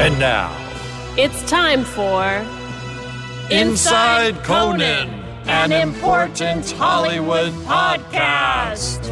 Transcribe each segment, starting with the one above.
And now, It's time for Inside Conan, an important Hollywood podcast.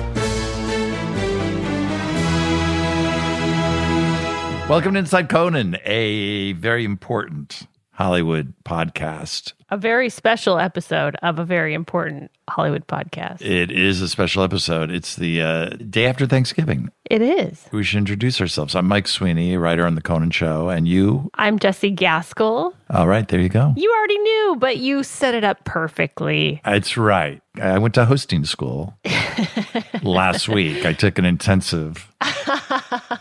Welcome to Inside Conan, a very important Hollywood podcast. a very special episode of a very important Hollywood podcast. It is a special episode. It's the uh, day after Thanksgiving. It is. We should introduce ourselves. I'm Mike Sweeney, writer on The Conan Show, and you. I'm Jessie Gaskell. All right, there you go. You already knew, but you set it up perfectly. That's right. I went to hosting school last week. I took an intensive.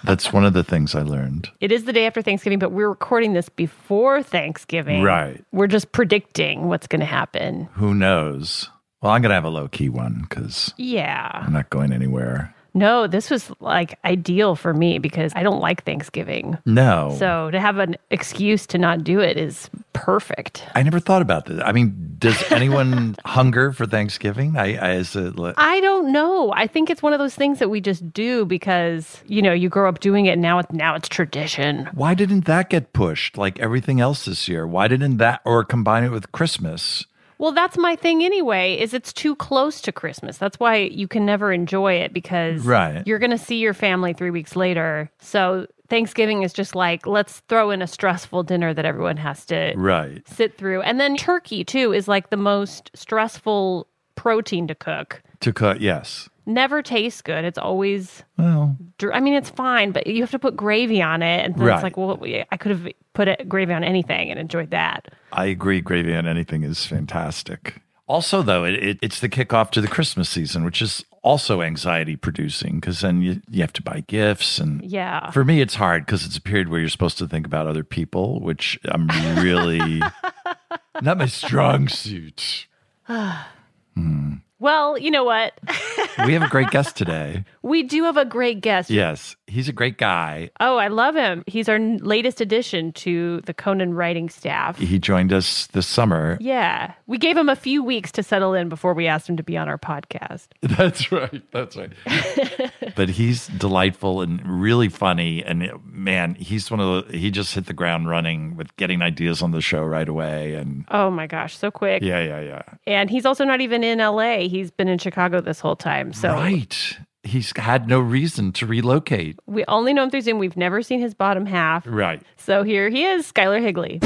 That's one of the things I learned. It is the day after Thanksgiving, but we're recording this before Thanksgiving. Right. We're just predicting what's going to happen. Who knows? Well, I'm going to have a low key one because Yeah. I'm not going anywhere. No, this was like ideal for me because I don't like Thanksgiving. No. So to have an excuse to not do it is perfect. I never thought about this. I mean, does anyone hunger for Thanksgiving? I, I is it, li- I don't know. I think it's one of those things that we just do because you know you grow up doing it. And now it's now it's tradition. why didn't that get pushed like everything else this year? Why didn't that or combine it with Christmas? Well, that's my thing anyway. Is it's too close to Christmas. That's why you can never enjoy it because Right. you're going to see your family three weeks later. So Thanksgiving is just like let's throw in a stressful dinner that everyone has to Right. sit through, and then turkey too is like the most stressful protein to cook. To cut, yes. Never tastes good. It's always Well, dr- I mean, it's fine, but you have to put gravy on it, and Right. it's like, well, I could have put it, gravy on anything and enjoyed that. I agree. Gravy on anything is fantastic. Also, though, it, it, it's the kickoff to the Christmas season, which is also anxiety producing because then you, you have to buy gifts. And Yeah. for me, it's hard because it's a period where you're supposed to think about other people, which I'm really not my strong suit. Hmm. Well, you know what? We have a great guest today. we do have a great guest. Yes, he's a great guy. Oh, I love him. He's our latest addition to the Conan writing staff. He joined us this summer. Yeah. We gave him a few weeks to settle in before we asked him to be on our podcast. That's right. That's right. but he's delightful and really funny. And uh, man, he's one of the, he just hit the ground running with getting ideas on the show right away. And Oh my gosh, so quick. yeah, yeah, yeah. And he's also not even in LA. He's been in Chicago this whole time. So Right. He's had no reason to relocate. we only know him through Zoom. We've never seen his bottom half. Right. So here he is, Skyler Higley.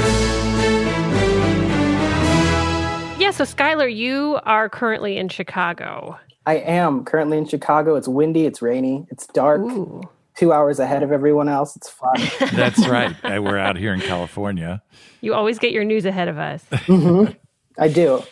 Yeah, so Skyler, you are currently in Chicago. I am currently in Chicago. It's windy, it's rainy, it's dark. Ooh. Two hours ahead of everyone else. It's fun. That's right. Uh, We're out here in California. You always get your news ahead of us. I do.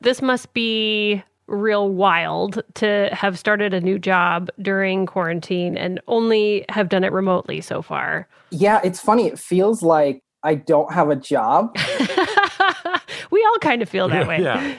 this must be real wild to have started a new job during quarantine and only have done it remotely so far. Yeah, it's funny. It feels like I don't have a job. we all kind of feel that way. Yeah.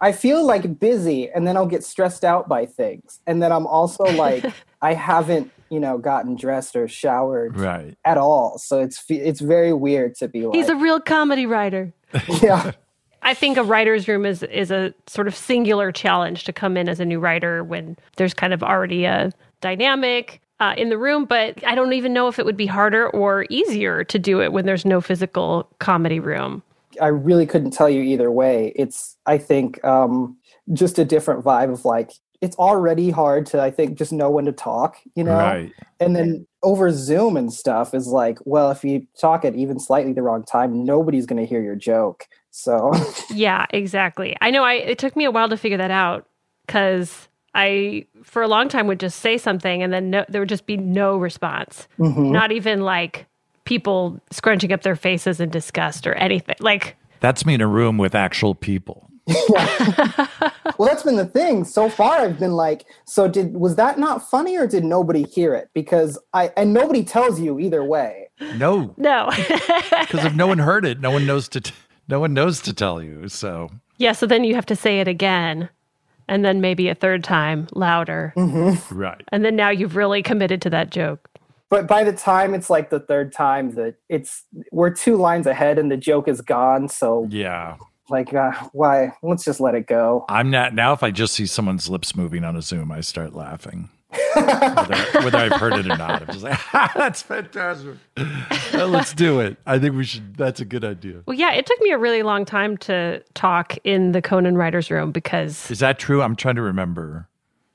I feel like busy and then I'll get stressed out by things. And then I'm also like I haven't, you know, gotten dressed or showered Right. at all. So it's it's very weird to be like He's a real comedy writer. yeah. I think a writer's room is is a sort of singular challenge to come in as a new writer when there's kind of already a dynamic uh, in the room. But I don't even know if it would be harder or easier to do it when there's no physical comedy room. I really couldn't tell you either way. It's I think um just a different vibe of like it's already hard to I think just know when to talk, you know? Right. And then over Zoom and stuff is like, well, if you talk at even slightly the wrong time, nobody's going to hear your joke. So, yeah, exactly. I know I it took me a while to figure that out cuz I for a long time would just say something and then no, there would just be no response. Mhm. Not even like people scrunching up their faces in disgust or anything. Like That's me in a room with actual people. well, that's been the thing. So far, I've been like, so did was that not funny or did nobody hear it? Because I and nobody tells you either way. No, no. because if no one heard it, no one knows to t- no one knows to tell you. So yeah, so then you have to say it again and then maybe a third time louder. Mm-hmm. right. And then now you've really committed to that joke. But by the time it's like the third time, that it's we're two lines ahead and the joke is gone. So Yeah. Like, uh, why? Let's just let it go. I'm not now. If I just see someone's lips moving on a Zoom, I start laughing, whether, whether I've heard it or not. I'm just like, "That's fantastic. Uh, let's do it." I think we should. That's a good idea. Well, yeah, it took me a really long time to talk in the Conan writers room because Is that true? I'm trying to remember.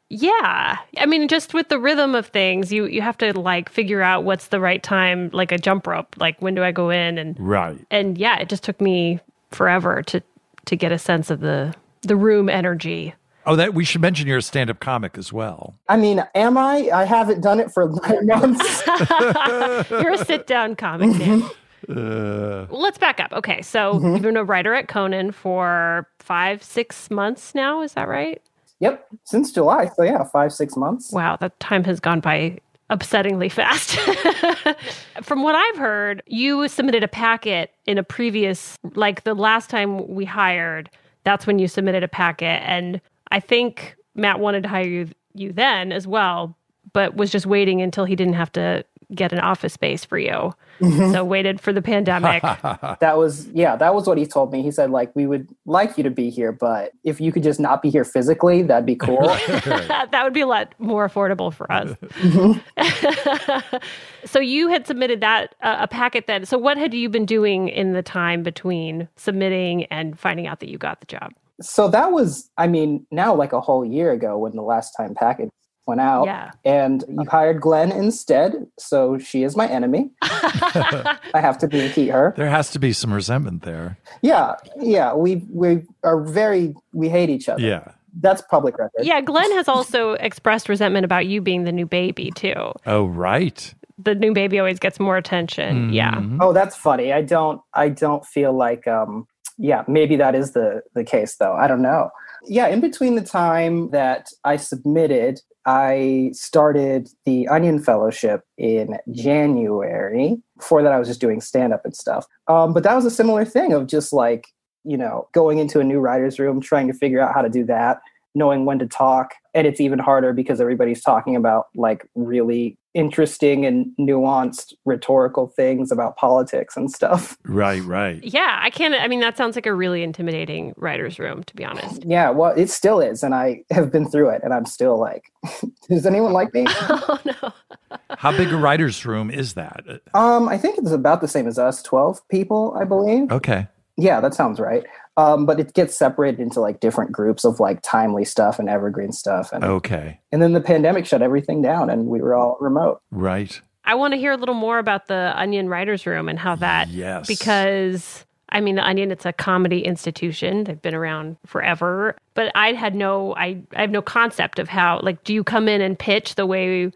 yeah, I mean just with the rhythm of things, you you have to like figure out what's the right time like a jump rope, like when do I go in and Right. and yeah, it just took me forever to to get a sense of the the room energy. Oh, that we should mention you're a stand-up comic as well. I mean, am I? I haven't done it for nine months. You're a sit down comic now. Uh, Let's back up. Okay, so you've been a writer at Conan for five, six months now. Is that right? yep, since July. So yeah, five six months. Wow, that time has gone by upsettingly fast. From what I've heard, you submitted a packet in a previous, like the last time we hired, that's when you submitted a packet. And I think Matt wanted to hire you, you then as well, but was just waiting until he didn't have to get an office space for you. So waited for the pandemic. That was yeah, that was what he told me. He said like we would like you to be here, but if you could just not be here physically, that'd be cool. that would be a lot more affordable for us. so you had submitted that uh, a packet then. So what had you been doing in the time between submitting and finding out that you got the job? so that was I mean, now like a whole year ago when the last time package went out. Yeah. And you hired Glenn instead, so she is my enemy. I have to beat her. there has to be some resentment there. Yeah, yeah. We we are very we hate each other. Yeah. That's public record. Yeah, Glenn has also expressed resentment about you being the new baby too. Oh, right. The new baby always gets more attention. Yeah. Mhm. Oh, that's funny. I don't I don't feel like um yeah, maybe that is the the case though. I don't know. Yeah, in between the time that I submitted, I started the Onion Fellowship in January. Before that I was just doing stand up and stuff. Um but that was a similar thing of just like, you know, going into a new writer's room, trying to figure out how to do that, knowing when to talk. And it's even harder because everybody's talking about like really interesting and nuanced rhetorical things about politics and stuff. Right, right. Yeah, I can't I mean that sounds like a really intimidating writer's room to be honest. Yeah, well, it still is. And I have been through it and I'm still like, does anyone like me? oh no. How big a writer's room is that? Um, I think it's about the same as us, 12 people, I believe. Okay. Yeah, that sounds right. Um, but it gets separated into like different groups of like timely stuff and evergreen stuff. And, Okay. and then the pandemic shut everything down and we were all remote. Right. I want to hear a little more about the Onion Writers Room and how that Yes. because I mean the Onion it's a comedy institution. They've been around forever, but I had no I I have no concept of how like do you come in and pitch the way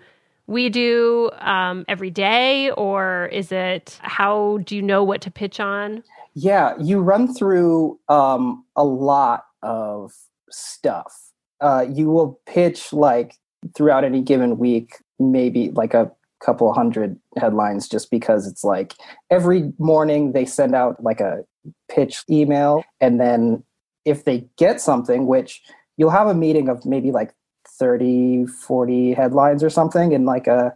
we do um, every day or is it how do you know what to pitch on? Yeah, you run through um, a lot of stuff. Uh, you will pitch like throughout any given week, maybe like a couple hundred headlines, just because it's like every morning they send out like a pitch email. And then if they get something, which you'll have a meeting of maybe like 30, 40 headlines or something in like a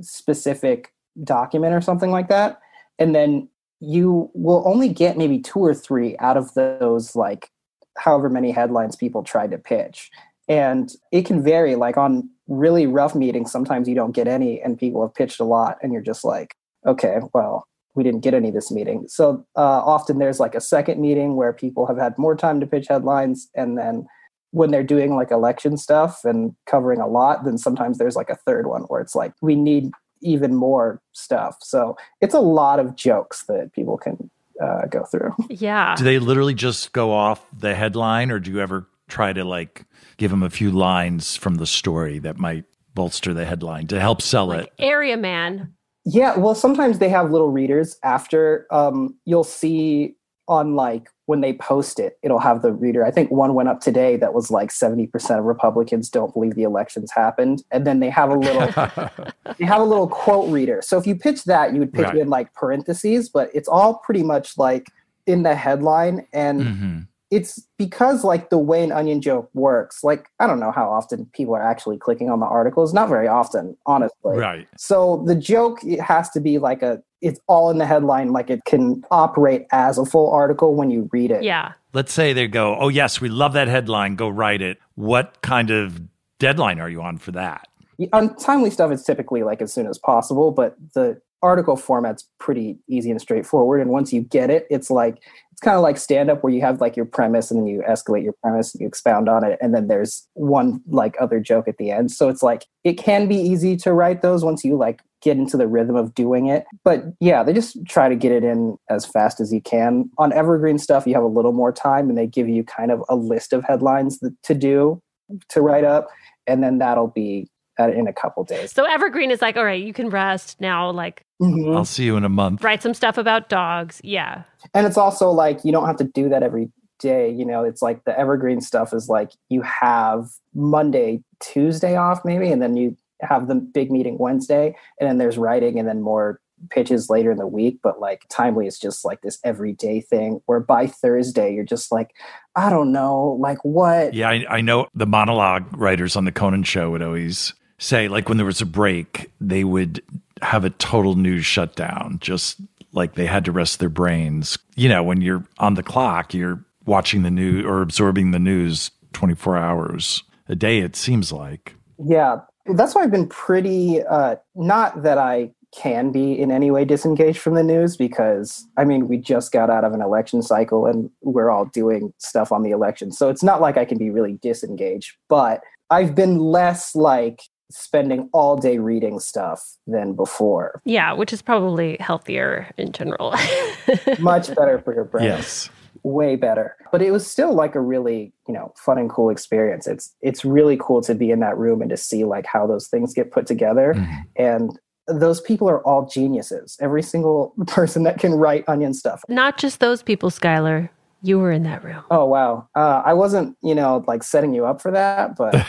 specific document or something like that. And then you will only get maybe two or three out of those like however many headlines people tried to pitch. And it can vary like on really rough meetings sometimes you don't get any and people have pitched a lot and you're just like okay well we didn't get any this meeting. So uh, often there's like a second meeting where people have had more time to pitch headlines and then when they're doing like election stuff and covering a lot then sometimes there's like a third one where it's like we need even more stuff. So it's a lot of jokes that people can uh, go through. Yeah. Do they literally just go off the headline, or do you ever try to like give them a few lines from the story that might bolster the headline to help sell like it? area man. Yeah, well, sometimes they have little readers after. Um, you'll see on like when they post it, it'll have the reader. I think one went up today that was like 70% of Republicans don't believe the elections happened. And then they have a little they have a little quote reader. So if you pitch that, you would pitch Right. it in like parentheses, but it's all pretty much like in the headline and Mhm. it's because like the way an onion joke works like i don't know how often people are actually clicking on the articles not very often honestly Right. so the joke it has to be like a it's all in the headline like it can operate as a full article when you read it Yeah. Let's say they go, oh, yes, we love that headline. Go write it. What kind of deadline are you on for that? on timely stuff it's typically like as soon as possible but the article format's pretty easy and straightforward and once you get it it's like it's kind of like stand up where you have like your premise and then you escalate your premise and you expound on it and then there's one like other joke at the end so it's like it can be easy to write those once you like get into the rhythm of doing it but yeah they just try to get it in as fast as you can on evergreen stuff you have a little more time and they give you kind of a list of headlines to do to write up and then that'll be uh, in a couple days So Evergreen is like, all right, you can rest now. Like, Mhm. I'll see you in a month. write some stuff about dogs. Yeah. and it's also like you don't have to do that every day you know it's like the evergreen stuff is like you have monday tuesday off maybe and then you have the big meeting wednesday and then there's writing and then more pitches later in the week but like timely is just like this everyday thing where by thursday you're just like i don't know like what Yeah, I, I know the monologue writers on the Conan show would always say, like, when there was a break, they would have a total news shutdown, just like they had to rest their brains. You know, when you're on the clock, you're watching the news or absorbing the news 24 hours a day, it seems like. Yeah, that's why I've been pretty. Uh, not that I can be in any way disengaged from the news, because I mean, we just got out of an election cycle and we're all doing stuff on the election. So it's not like I can be really disengaged, but I've been less like spending all day reading stuff than before. Yeah. Which is probably healthier in general. Much better for your brain. Yes. Way better but it was still like a really you know fun and cool experience it's it's really cool to be in that room and to see like how those things get put together Mhm. and those people are all geniuses every single person that can write onion stuff Not just those people, Skyler. You were in that room. oh wow uh, i wasn't you know like setting you up for that but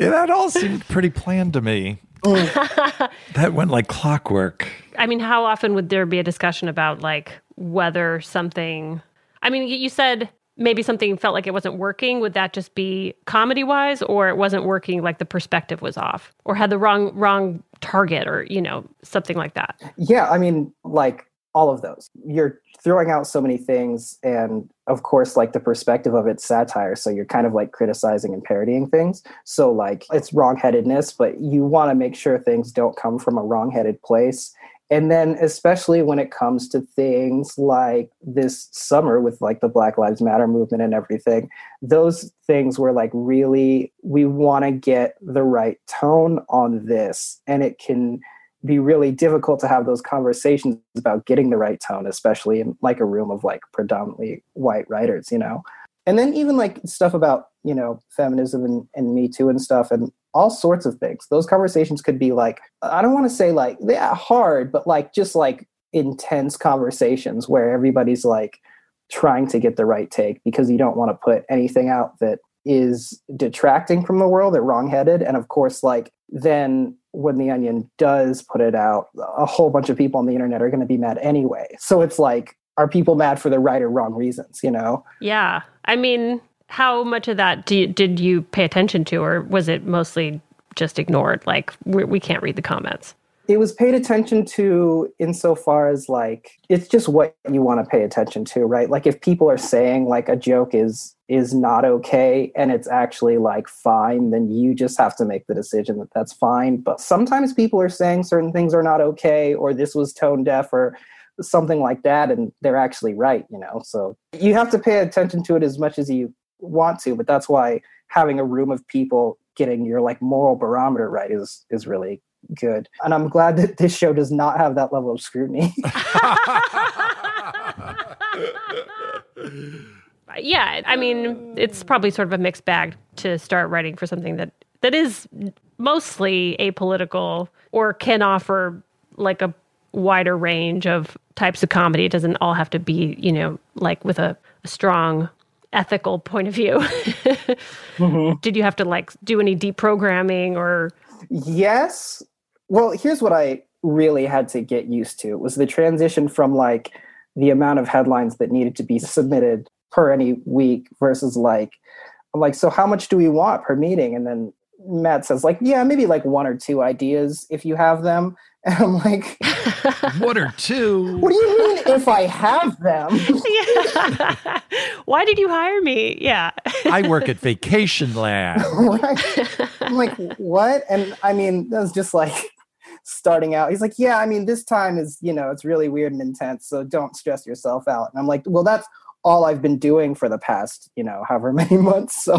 Yeah, that all seemed pretty planned to me. that went like clockwork. I mean, how often would there be a discussion about like whether something? I mean, you said maybe something felt like it wasn't working. Would that just be comedy wise, or it wasn't working like the perspective was off, or had the wrong wrong target, or you know something like that? yeah i mean like all of those you're throwing out so many things and of course like the perspective of it's satire so you're kind of like criticizing and parodying things so like it's wrongheadedness but you want to make sure things don't come from a wrongheaded place and then especially when it comes to things like this summer with like the black lives matter movement and everything those things were like really we want to get the right tone on this and it can be really difficult to have those conversations about getting the right tone, especially in like a room of like predominantly white writers, you know. And then even like stuff about, you know, feminism and, and Me Too and stuff and all sorts of things. Those conversations could be like, I don't want to say like yeah, hard, but like just like intense conversations where everybody's like trying to get the right take because you don't want to put anything out that is detracting from the world or wrongheaded. And of course, like then when the onion does put it out, a whole bunch of people on the internet are going to be mad anyway. So it's like, are people mad for the right or wrong reasons? You know? Yeah, I mean, how much of that do you, did you pay attention to, or was it mostly just ignored? Like we, we can't read the comments. It was paid attention to insofar as like it's just what you want to pay attention to, right? Like if people are saying like a joke is is not okay and it's actually like fine, then you just have to make the decision that that's fine. But sometimes people are saying certain things are not okay, or this was tone deaf, or something like that, and they're actually right, you know. So you have to pay attention to it as much as you want to, but that's why having a room of people getting your like moral barometer right is is really good. And I'm glad that this show does not have that level of scrutiny. yeah, I mean, it's probably sort of a mixed bag to start writing for something that that is mostly apolitical or can offer like a wider range of types of comedy. It doesn't all have to be, you know, like with a, a strong ethical point of view. mm-hmm. Did you have to like do any deprogramming or? Yes. Well, here's what I really had to get used to was the transition from like the amount of headlines that needed to be submitted per any week versus like I'm like, so how much do we want per meeting? And then Matt says, like, yeah, maybe like one or two ideas if you have them. And I'm like, one or two? What do you mean if I have them? yeah. Why did you hire me? Yeah. I work at Vacation Land. I'm like, what? And I mean, that was just like starting out. He's like, yeah, I mean, this time is, you know, it's really weird and intense. So don't stress yourself out. And I'm like, well, that's all I've been doing for the past, you know, however many months. So.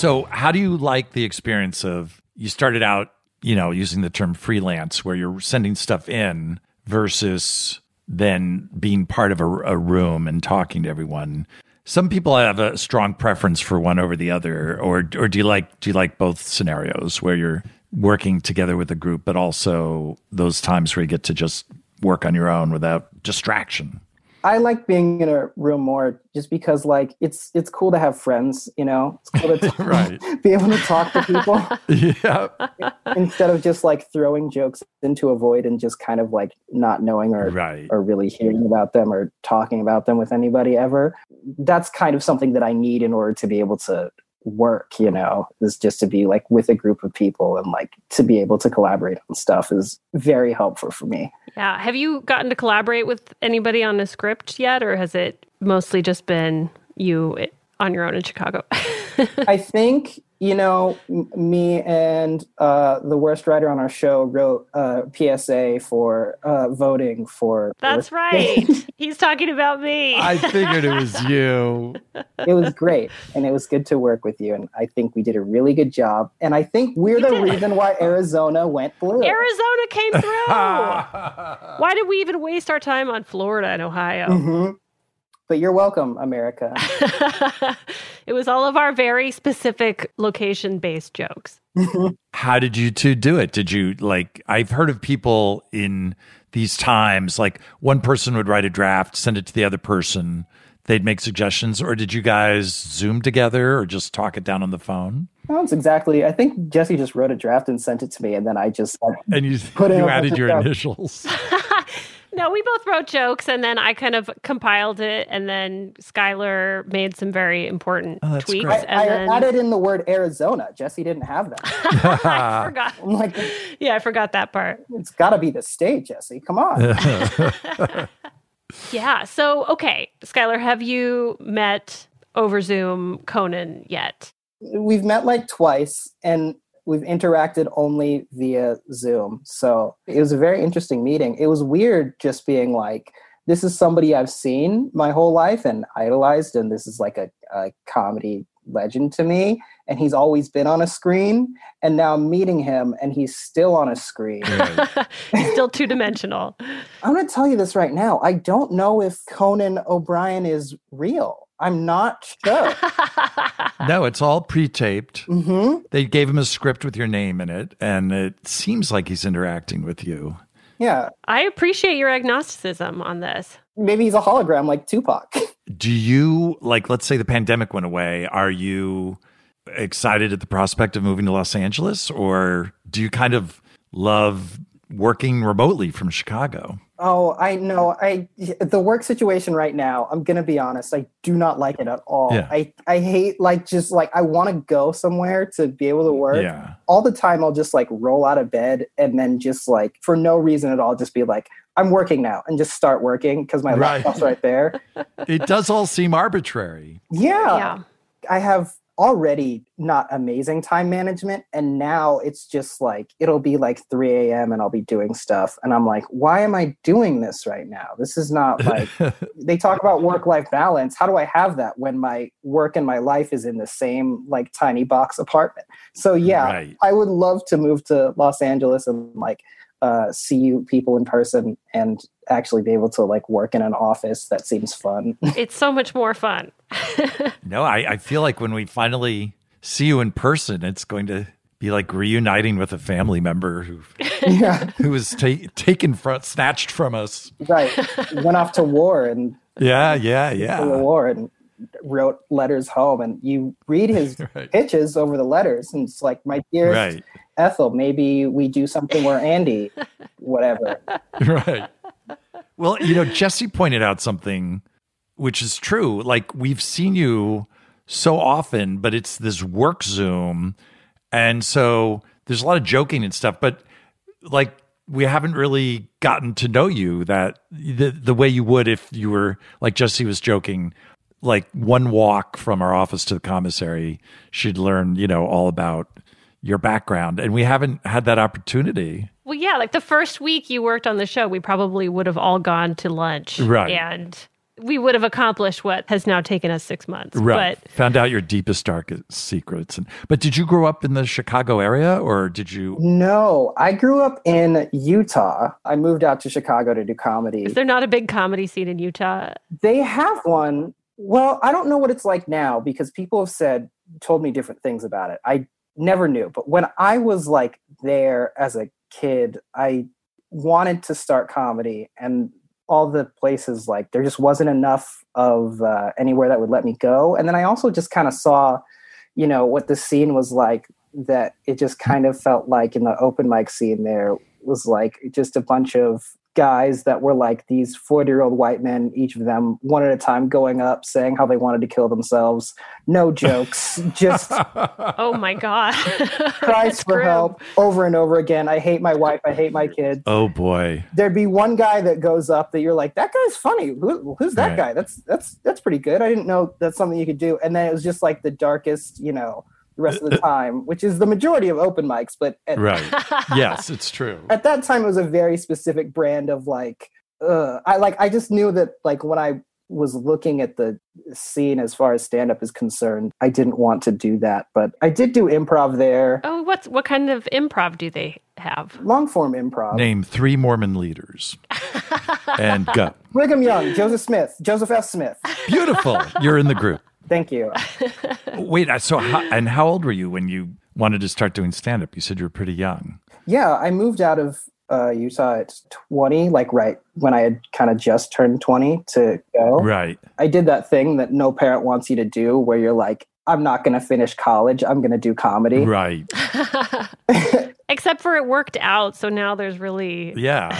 So, how do you like the experience of you started out, you know, using the term freelance, where you're sending stuff in versus then being part of a, a room and talking to everyone? Some people have a strong preference for one over the other, or or do you like do you like both scenarios where you're working together with a group, but also those times where you get to just work on your own without distraction? I like being in a room more just because like it's it's cool to have friends, you know. It's cool to talk, right. be able to talk to people. yeah. Instead of just like throwing jokes into a void and just kind of like not knowing or right. or really hearing about them or talking about them with anybody ever. That's kind of something that I need in order to be able to work you know is just to be like with a group of people and like to be able to collaborate on stuff is very helpful for me. Yeah. Have you gotten to collaborate with anybody on a script yet or has it mostly just been you eh, on your own in chicago? I think you know, me and uh, the worst writer on our show wrote a PSA for uh, voting for. That's right. He's talking about me. I figured it was you. it was great, and it was good to work with you. And I think we did a really good job. And I think we're the reason why Arizona went blue. Arizona came through. why did we even waste our time on Florida and Ohio? Mm-hmm but you're welcome, America. it was all of our very specific location based jokes. How did you two do it? Did you like, I've heard of people in these times, like one person would write a draft, send it to the other person, they'd make suggestions, or did you guys Zoom together or just talk it down on the phone? That's exactly. I think Jessie just wrote a draft and sent it to me, and then I just like, and you put you added your initials. No, we both wrote jokes and then I kind of compiled it and then Skyler made some very important oh, tweaks. I, and I then... added in the word Arizona. Jessie didn't have that. I forgot. I'm like, yeah, I forgot that part. It's got to be the state, Jessie. Come on. yeah. So, okay, Skyler, have you met over Zoom Conan yet? We've met like twice, and we've interacted only via Zoom. So it was a very interesting meeting. It was weird just being like, this is somebody I've seen my whole life and idolized, and this is like a, a comedy legend to me and he's always been on a screen and now I'm meeting him and he's still on a screen. He's still two dimensional. I'm going to tell you this right now. I don't know if Conan O'Brien is real. I'm not sure. No, it's all pre-taped. hmm They gave him a script with your name in it, and it seems like he's interacting with you. Yeah. I appreciate your agnosticism on this. Maybe he's a hologram like Tupac. Do you like? Let's say the pandemic went away. Are you excited at the prospect of moving to Los Angeles, or do you kind of love working remotely from Chicago? Oh, I know. I the work situation right now, I'm going to be honest, I do not like it at all. Yeah. I I hate like just like I want to go somewhere to be able to work. Yeah. All the time I'll just like roll out of bed and then just like for no reason at all just be like I'm working now and just start working because my Right. laptop's right there. It does all seem arbitrary. Yeah. Yeah. I have already not amazing time management. And now it's just like, it'll be like 3 a.m. and I'll be doing stuff. And I'm like, why am I doing this right now? This is not like, they talk about work life balance. How do I have that when my work and my life is in the same like tiny box apartment? So, yeah, Right. I would love to move to Los Angeles and like, uh, see you people in person and actually be able to like work in an office that seems fun. It's so much more fun. No, I, I feel like when we finally see you in person, it's going to be like reuniting with a family member who yeah. who was ta- taken from snatched from us. right went off to war and Yeah, yeah, Civil yeah. war and wrote letters home and you read his Right. pitches over the letters and it's like my dear Right, ethel maybe we do something where andy whatever right. Well, you know, Jessie pointed out something which is true. Like we've seen you so often, but it's this work Zoom, and so there's a lot of joking and stuff. But like we haven't really gotten to know you that the the way you would if you were like Jessie was joking. Like one walk from our office to the commissary, she'd learn, you know, all about your background, and we haven't had that opportunity. Well, yeah, like the first week you worked on the show, we probably would have all gone to lunch. Right. And we would have accomplished what has now taken us six months. Right. But Found out your deepest, darkest secrets. And but did you grow up in the Chicago area or did you no i grew up in utah i moved out to chicago to do comedy is there not a big comedy scene in Utah? they have one well i don't know what it's like now because people have said told me different things about it i never knew but when i was like there as a kid i wanted to start comedy and all the places like there just wasn't enough of uh, anywhere that would let me go. And then i also just kind of saw you know what the scene was like that it just kind of felt like in the open mic scene there was like just a bunch of guys that were like these 40 year old white men each of them one at a time going up saying how they wanted to kill themselves no jokes just Oh my God. cries for grim. help over and over again i hate my wife i hate my kids Oh boy. there'd be one guy that goes up that you're like that guy's funny Who, who's that Right. guy that's that's that's pretty good i didn't know that's something you could do and then it was just like the darkest you know the rest of the time which is the majority of open mics but at, Right. yes, it's true. at that time it was a very specific brand of like uh, i like i just knew that like when i was looking at the scene as far as stand up is concerned i didn't want to do that but i did do improv there Oh, what's what kind of improv do they have? long form improv Name three Mormon leaders. and go. brigham young joseph smith joseph f smith Beautiful. You're in the group. Thank you Wait, so how, and how old were you when you wanted to start doing stand up? You said you were pretty young. Yeah, I moved out of uh, Utah at 20, like right when I had kind of just turned 20 to go. Right. I did that thing that no parent wants you to do where you're like, I'm not going to finish college. I'm going to do comedy. Right. Except for it worked out, so now there's really Yeah.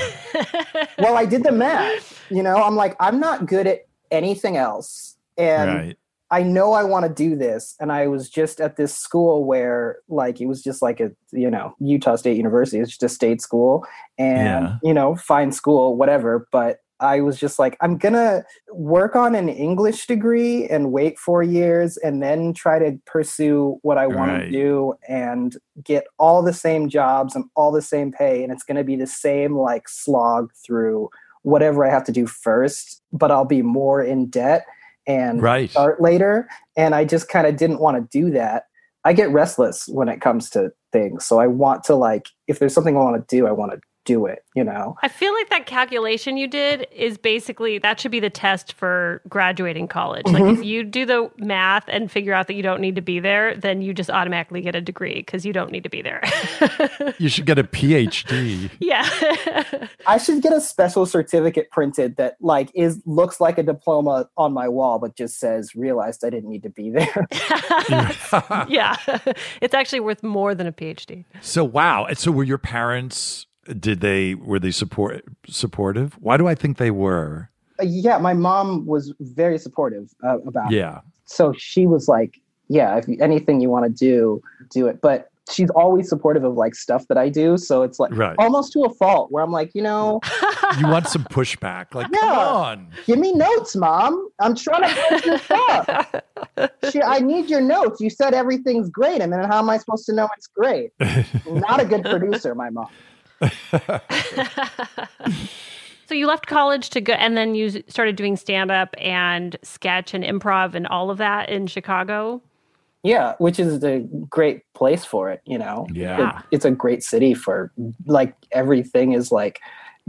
well, I did the math. You know, I'm like, I'm not good at anything else. And right. I know I want to do this. And I was just at this school where, like, it was just like a, you know, Utah State University. It's just a state school and, Yeah. you know, fine school, whatever. But I was just like, I'm going to work on an English degree and wait four years and then try to pursue what I want Right. to do and get all the same jobs and all the same pay. And it's going to be the same, like, slog through whatever I have to do first, but I'll be more in debt and Right. start later. And I just kind of didn't want to do that. I get restless when it comes to things. So I want to like, if there's something I want to do, I want to do it, you know? I feel like that calculation you did is basically that should be the test for graduating college. Like Mm-hmm. if you do the math and figure out that you don't need to be there, then you just automatically get a degree because you don't need to be there. You should get a PhD. yeah. I should get a special certificate printed that like is looks like a diploma on my wall, but just says realized I didn't need to be there. yeah. It's actually worth more than a PhD. So wow. So were your parents? Did they were they support supportive? Why do I think they were? Uh, yeah, my mom was very supportive uh, about it. Yeah. So she was like, yeah, if anything you want to do, do it. But she's always supportive of like stuff that I do. So it's like Right. almost to a fault where I'm like, you know, You want some pushback? Like, Yeah. come on. give me notes, mom. I'm trying to write your stuff. She, I need your notes. You said everything's great. I mean, how am I supposed to know it's great? Not a good producer, my mom. So you left college to go, and then you started doing stand up and sketch and improv and all of that in Chicago. Yeah, which is a great place for it, you know. Yeah. It- it's a great city for like everything is like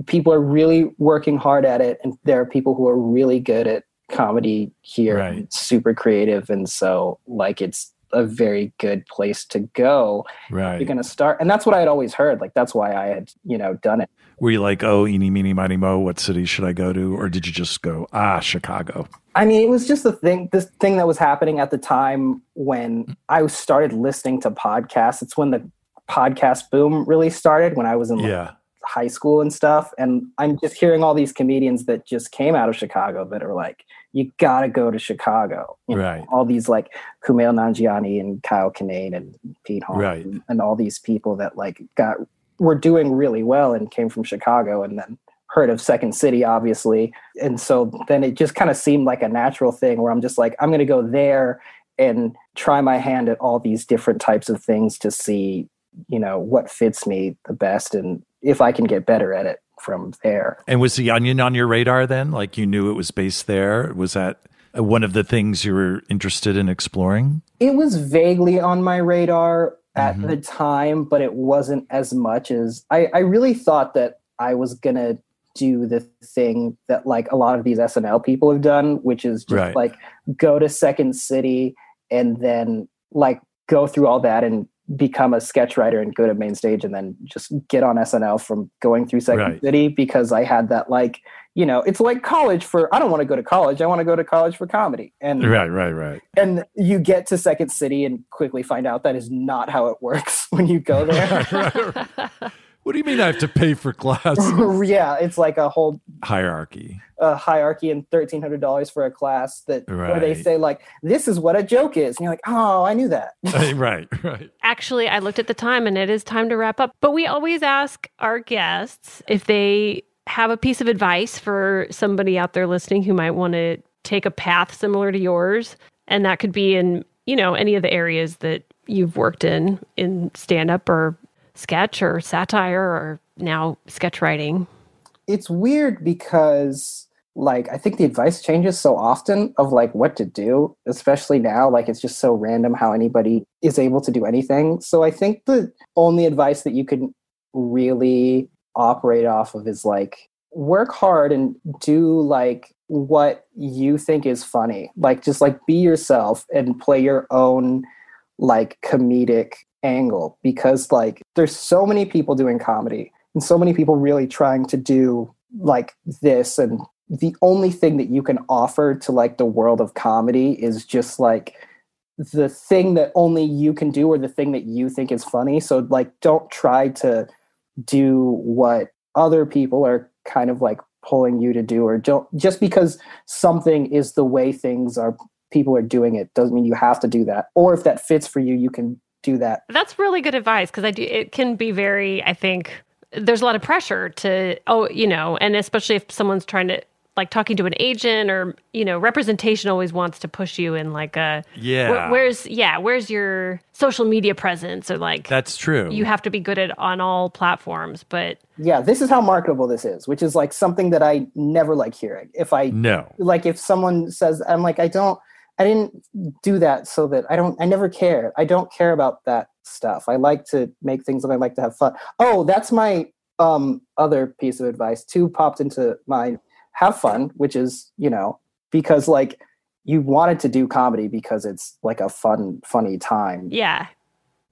people are really working hard at it and there are people who are really good at comedy here, Right. super creative and so like it's a very good place to go. Right. You're going to start and that's what I had always heard, like that's why I had, you know, done it. Were you like, oh, eeny, meeny, miny, mo, what city should I go to? Or did you just go, ah, Chicago? I mean, it was just the thing, this thing that was happening at the time when I started listening to podcasts. It's when the podcast boom really started when I was in like, Yeah. High school and stuff. And I'm just hearing all these comedians that just came out of Chicago that are like, you gotta go to Chicago. You know, Right. all these like Kumail Nanjiani and Kyle Kinane and Pete Holmes Right. and, and all these people that like got were doing really well and came from Chicago and then heard of Second City, obviously. And so then it just kind of seemed like a natural thing where I'm just like, I'm gonna go there and try my hand at all these different types of things to see, you know, what fits me the best and if I can get better at it from there. And was the onion on your radar then? Like you knew it was based there? Was that uh, one of the things you were interested in exploring? It was vaguely on my radar at Mhm. the time, but it wasn't as much as I, I really thought that I was gonna do the thing that like a lot of these SNL people have done, which is just Right. like go to Second City and then like go through all that and become a sketch writer and go to main stage and then just get on SNL from going through Second Right. City because I had that like you know it's like college for I don't want to go to college I want to go to college for comedy and Right, right, right. and you get to Second City and quickly find out that is not how it works when you go there. What do you mean I have to pay for class? yeah, it's like a whole Hierarchy. uh, hierarchy and thirteen hundred dollars for a class that where they say like this is what a joke is, and you're like, oh, I knew that. right, right. Actually, I looked at the time and it is time to wrap up. But we always ask our guests if they have a piece of advice for somebody out there listening who might want to take a path similar to yours. And that could be in, you know, any of the areas that you've worked in, in stand up or sketch or satire or now sketch writing. it's weird because like I think the advice changes so often of like what to do, especially now. Like it's just so random how anybody is able to do anything. So I think the only advice that you can really operate off of is like work hard and do like what you think is funny. Like just like be yourself and play your own like comedic angle because like there's so many people doing comedy and so many people really trying to do like this. And the only thing that you can offer to like the world of comedy is just like the thing that only you can do or the thing that you think is funny. So like don't try to do what other people are kind of like pulling you to do or don't just because something is the way things are people are doing it doesn't mean you have to do that. Or if that fits for you you can do that That's really good advice because I do. It can be very. I think there's a lot of pressure to. Oh, you know, and especially if someone's trying to like talking to an agent or you know representation always wants to push you in like a Yeah. where- where's yeah where's your social media presence or like That's true. you have to be good at on all platforms but Yeah, this is how marketable this is, which is like something that I never like hearing. If I no. like if someone says I'm like I don't I didn't do that so that I don't I never care. I don't care about that stuff. I like to make things and I like to have fun. Oh, that's my um other piece of advice too popped into mind. Have fun, which is, you know, because like you wanted to do comedy because it's like a fun funny time yeah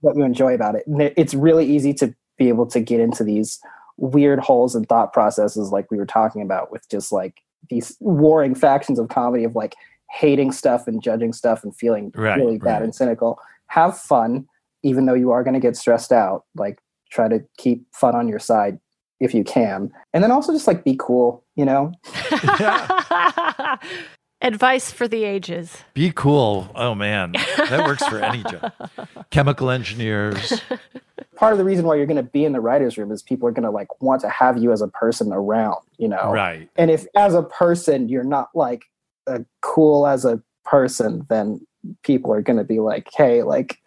what you enjoy about it. And it- it's really easy to be able to get into these weird holes and thought processes like we were talking about with just like these warring factions of comedy of like hating stuff and judging stuff and feeling Right, really bad right. and cynical. Have fun, even though you are going to get stressed out. Like try to keep fun on your side if you can. And then also just like be cool, you know? advice for the ages Be cool. Oh man, that works for any job. Chemical engineers. Part of the reason why you're going to be in the writer's room is people are going to like want to have you as a person around, you know? Right. and if as a person you're not like uh, cool as a person then people are going to be like hey like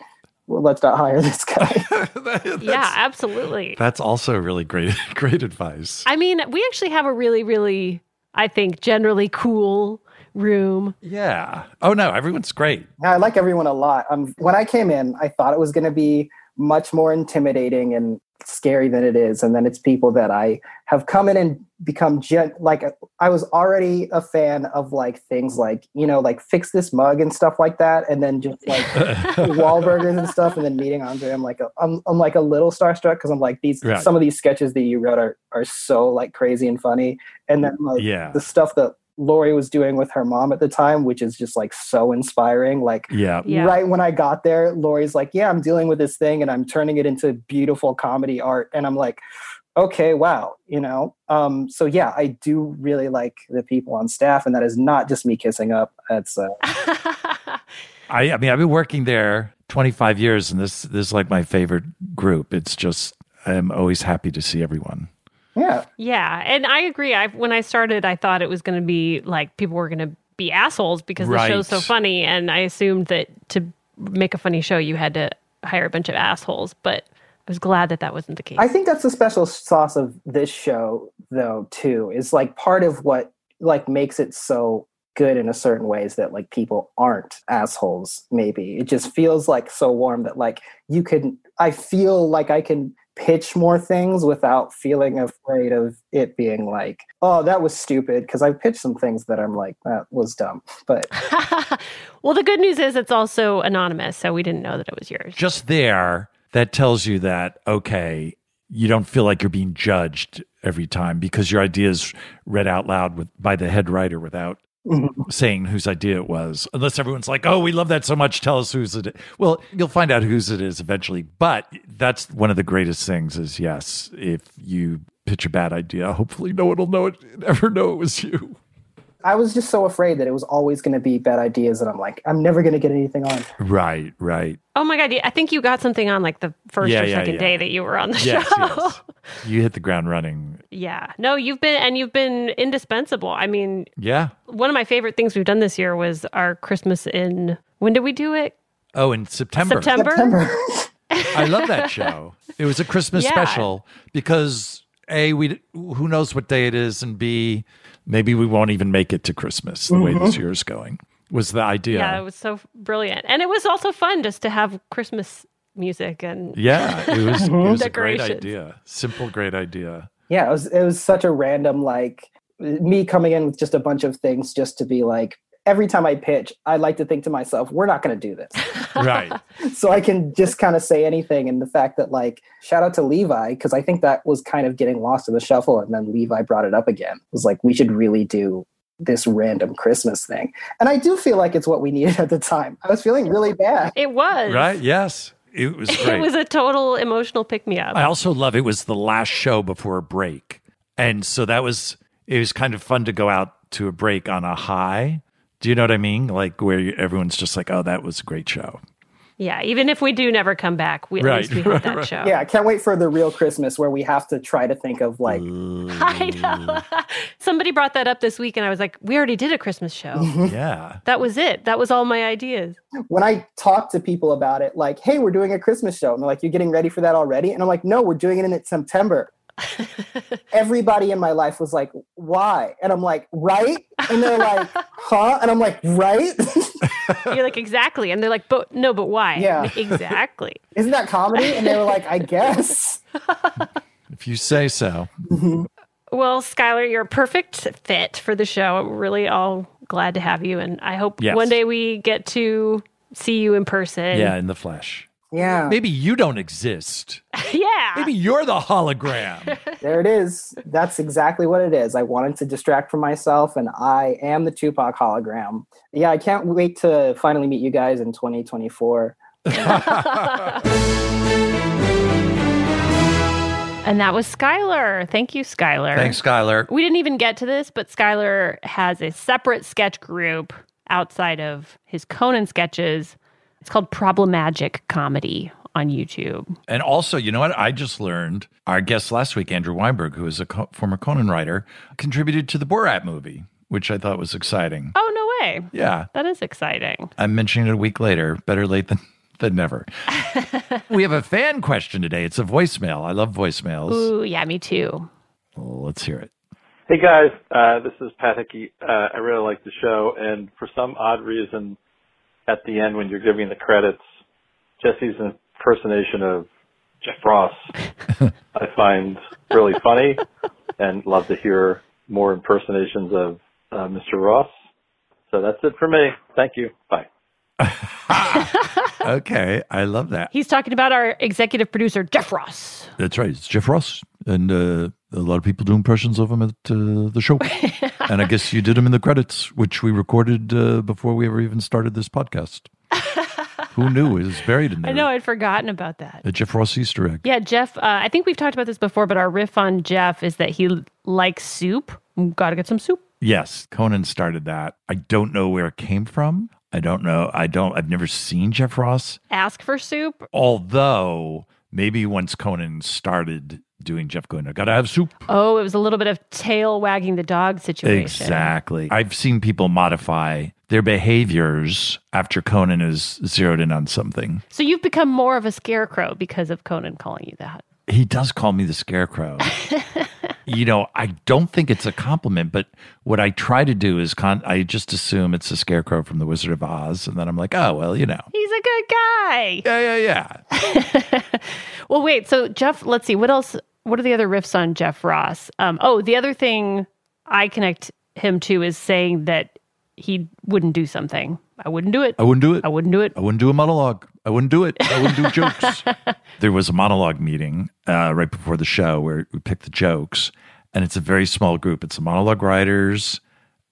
well, let's not hire this guy yeah absolutely That's also really great great advice. i mean we actually have a really really i think generally cool room Yeah. Oh no, everyone's great. Yeah, i like everyone a lot um, when i came in i thought it was going to be much more intimidating and scary than it is and then it's people that i have come in and become gen- like i was already a fan of like things like you know like fix this mug and stuff like that and then just like Wahlburgers and stuff, and then meeting Andre, I'm like, a, I'm, I'm like a little starstruck because I'm like these Right. some of these sketches that you wrote are are so like crazy and funny, and then like Yeah. the stuff that Laurie was doing with her mom at the time, which is just like so inspiring. Like Yeah. Yeah. right when I got there, Laurie's like, yeah, I'm dealing with this thing and I'm turning it into beautiful comedy art, and I'm like. Okay, wow, you know. Um, so yeah, I do really like the people on staff, and that is not just me kissing up. That's uh, I I mean I've been working there 25 years and this this is like my favorite group. It's just I'm always happy to see everyone. Yeah, Yeah, and I agree. I when I started, I thought it was going to be like people were going to be assholes because the show's so funny, and I assumed that to make a funny show, you had to hire a bunch of assholes. But I was glad that that wasn't the case. I think that's the special sauce of this show, though. Too is like part of what like makes it so good in a certain ways that like people aren't assholes. Maybe it just feels like so warm that like you can. I feel like I can pitch more things without feeling afraid of it being like, oh, that was stupid. Because I've pitched some things that I'm like, that was dumb. But well, the good news is it's also anonymous, so we didn't know that it was yours. Just there that tells you that okay, you don't feel like you're being judged every time because your idea is read out loud with by the head writer without Mm-hmm. saying whose idea it was. Unless everyone's like, "Oh, we love that so much. Tell us whose it is." Well, you'll find out whose it is eventually. But that's one of the greatest things. Is yes, if you pitch a bad idea, hopefully no one will know it. never know it was you. I was just so afraid that it was always going to be bad ideas, and I'm like, I'm never going to get anything on. Right. Right. Oh my god! I think you got something on like the first Yeah, or yeah, second yeah. day that you were on the Yes. show. yes. You hit the ground running. yeah. No, you've been and you've been indispensable. I mean, Yeah. one of my favorite things we've done this year was our Christmas in when did we do it? Oh, in September. September. September. I love that show. It was a Christmas Yeah. special because a we who knows what day it is, and b maybe we won't even make it to Christmas the way this mm-hmm. year's going. Was the idea? Yeah, it was so brilliant, and it was also fun just to have Christmas music and Yeah, it was. It was a great idea. Simple, great idea. yeah, it was it was such a random like me coming in with just a bunch of things just to be like every time I pitch, I like to think to myself, we're not going to do this. Right. so I can just kind of say anything. And the fact that like shout out to Levi because I think that was kind of getting lost in the shuffle, and then Levi brought it up again. It was like we should really do this random Christmas thing, and I do feel like it's what we needed at the time. I was feeling really bad. it was right. Yes, it was great. It was a total emotional pick me up. I also love it was the last show before a break. And so that was it was kind of fun to go out to a break on a high. Do you know what I mean? Like where everyone's just like, "Oh, that was a great show." Yeah, even if we do never come back, we at least we right, had that right. show. Yeah, I can't wait for the real Christmas where we have to try to think of like I know. Somebody brought that up this week, and I was like, we already did a Christmas show. Yeah. that was it. That was all my ideas. when I talk to people about it, like, hey, we're doing a Christmas show. And they're like, you're getting ready for that already? And I'm like, no, we're doing it in September. Everybody in my life was like, why? And I'm like, right? And they're like, huh? And I'm like, right? You're like, exactly. And they're like, but no, but why? Yeah. Exactly. Isn't that comedy? And they were like, I guess. If you say so. Mm-hmm. Well, Skyler, you're a perfect fit for the show. We're really all glad to have you. And I hope Yes. one day we get to see you in person. Yeah, in the flesh. Yeah, Maybe you don't exist. yeah. Maybe you're the hologram. there it is. That's exactly what it is. I wanted to distract from myself, and I am the Tupac hologram. Yeah, I can't wait to finally meet you guys in 2024. And that was Skyler. Thank you, Skyler. Thanks, Skyler. We didn't even get to this, but Skyler has a separate sketch group outside of his Conan sketches. It's called Problemagic Comedy on YouTube. And also, you know what? I just learned our guest last week, Andrew Weinberg, who is a co- former Conan writer, contributed to the Borat movie, which I thought was exciting. Oh, no way. Yeah. That is exciting. I'm mentioning it a week later. Better late than, than never. we have a fan question today. It's a voicemail. I love voicemails. Ooh, yeah, me too. Let's hear it. Hey guys, uh, this is Pat Hickey. Uh, I really like the show, and for some odd reason, at the end when you're giving the credits, Jessie's impersonation of Jeff Ross, I find really funny, and love to hear more impersonations of uh, Mr. Ross. So that's it for me. Thank you. Bye. Okay. I love that. He's talking about our executive producer, Jeff Ross. That's right. It's Jeff Ross. And uh, a lot of people do impressions of him at uh, the show. and I guess you did him in the credits, which we recorded uh, before we ever even started this podcast. Who knew it was buried in there? I know, I'd forgotten about that. A Jeff Ross Easter egg. Yeah, Jeff, uh, I think we've talked about this before, but our riff on Jeff is that he likes soup. Got to get some soup. Yes, Conan started that. I don't know where it came from. I don't know. I don't. I've never seen Jeff Ross. Ask for soup. Although maybe once Conan started doing Jeff I gotta have soup. Oh, it was a little bit of tail wagging the dog situation. Exactly. I've seen people modify their behaviors after Conan is zeroed in on something. So you've become more of a scarecrow because of Conan calling you that. He does call me the scarecrow. you know, I don't think it's a compliment, but what I try to do is con- I just assume it's a scarecrow from the Wizard of Oz, and then I'm like, oh well, you know, He's a good guy. yeah, yeah, yeah. Well, wait. So Jeff, let's see. What else? What are the other riffs on Jeff Ross? Um, oh, the other thing I connect him to is saying that he wouldn't do something. I wouldn't do it. I wouldn't do it. I wouldn't do it. I wouldn't do a monologue. I wouldn't do it. I wouldn't do jokes. There was a monologue meeting uh, right before the show where we picked the jokes, and it's a very small group. It's the monologue writers,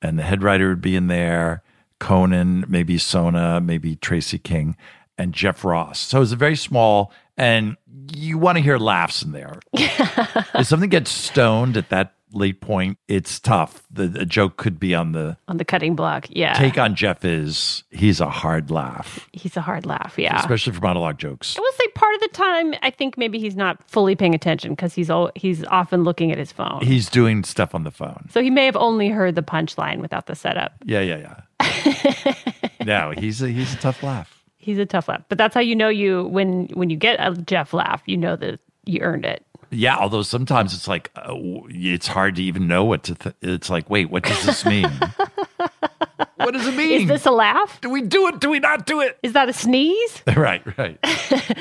and the head writer would be in there, Conan, maybe Sona, maybe Tracy King, and Jeff Ross. So it's a very small, and you want to hear laughs in there. if something gets stoned at that late point, it's tough. The, the joke could be on the on the cutting block. Yeah. take on Jeff is he's a hard laugh He's a hard laugh. Yeah. especially for monologue jokes. I will say part of the time, I think maybe he's not fully paying attention because he's all, he's often looking at his phone. He's doing stuff on the phone. so he may have only heard the punchline without the setup. Yeah, yeah, yeah. no, he's a he's a tough laugh. He's a tough laugh, but that's how you know you when when you get a Jeff laugh, you know that you earned it. Yeah, although sometimes it's like uh, it's hard to even know what to. Th- it's like, wait, what does this mean? what does it mean? Is this a laugh? do we do it? Do we not do it? Is that a sneeze? right, right.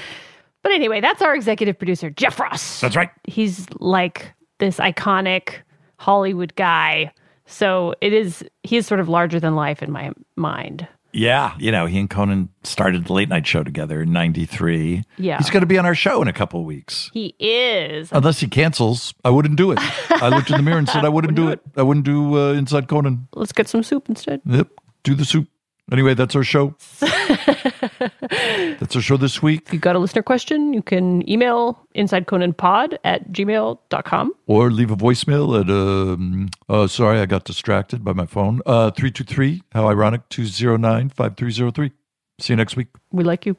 But anyway, that's our executive producer, Jeff Ross. That's right. He's like this iconic Hollywood guy. So it is, he is sort of larger than life in my mind. Yeah, you know, he and Conan started the late night show together in '93. Yeah. he's going to be on our show in a couple of weeks. He is. Unless he cancels, I wouldn't do it. I looked in the mirror and said I wouldn't do it. I wouldn't do uh, Inside Conan. Let's get some soup instead. Yep. Do the soup. Anyway, that's our show. that's our show this week. If you've got a listener question, you can email insideconanpod at gmail.com. Or leave a voicemail at, um, uh, sorry, I got distracted by my phone. Uh, 323, how ironic, 209 5303. See you next week. We like you.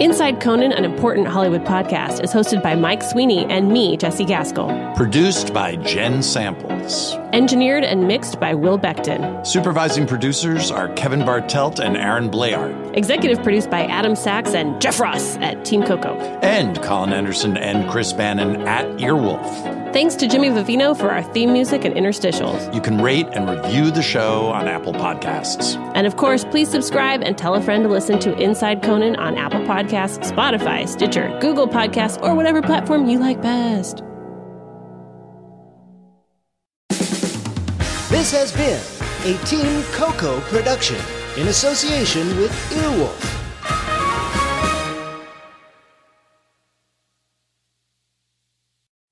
Inside Conan, an important Hollywood podcast, is hosted by Mike Sweeney and me, Jessie Gaskell. Produced by Jen Samples. Engineered and mixed by Will Beckton. Supervising producers are Kevin Bartelt and Aaron Blayard. Executive produced by Adam Sachs and Jeff Ross at Team Coco. And Colin Anderson and Chris Bannon at Earwolf. Thanks to Jimmy Vivino for our theme music and interstitials. You can rate and review the show on Apple Podcasts. And of course, please subscribe and tell a friend to listen to Inside Conan on Apple Podcasts, Spotify, Stitcher, Google Podcasts, or whatever platform you like best. This has been a Team Coco production in association with Earwolf.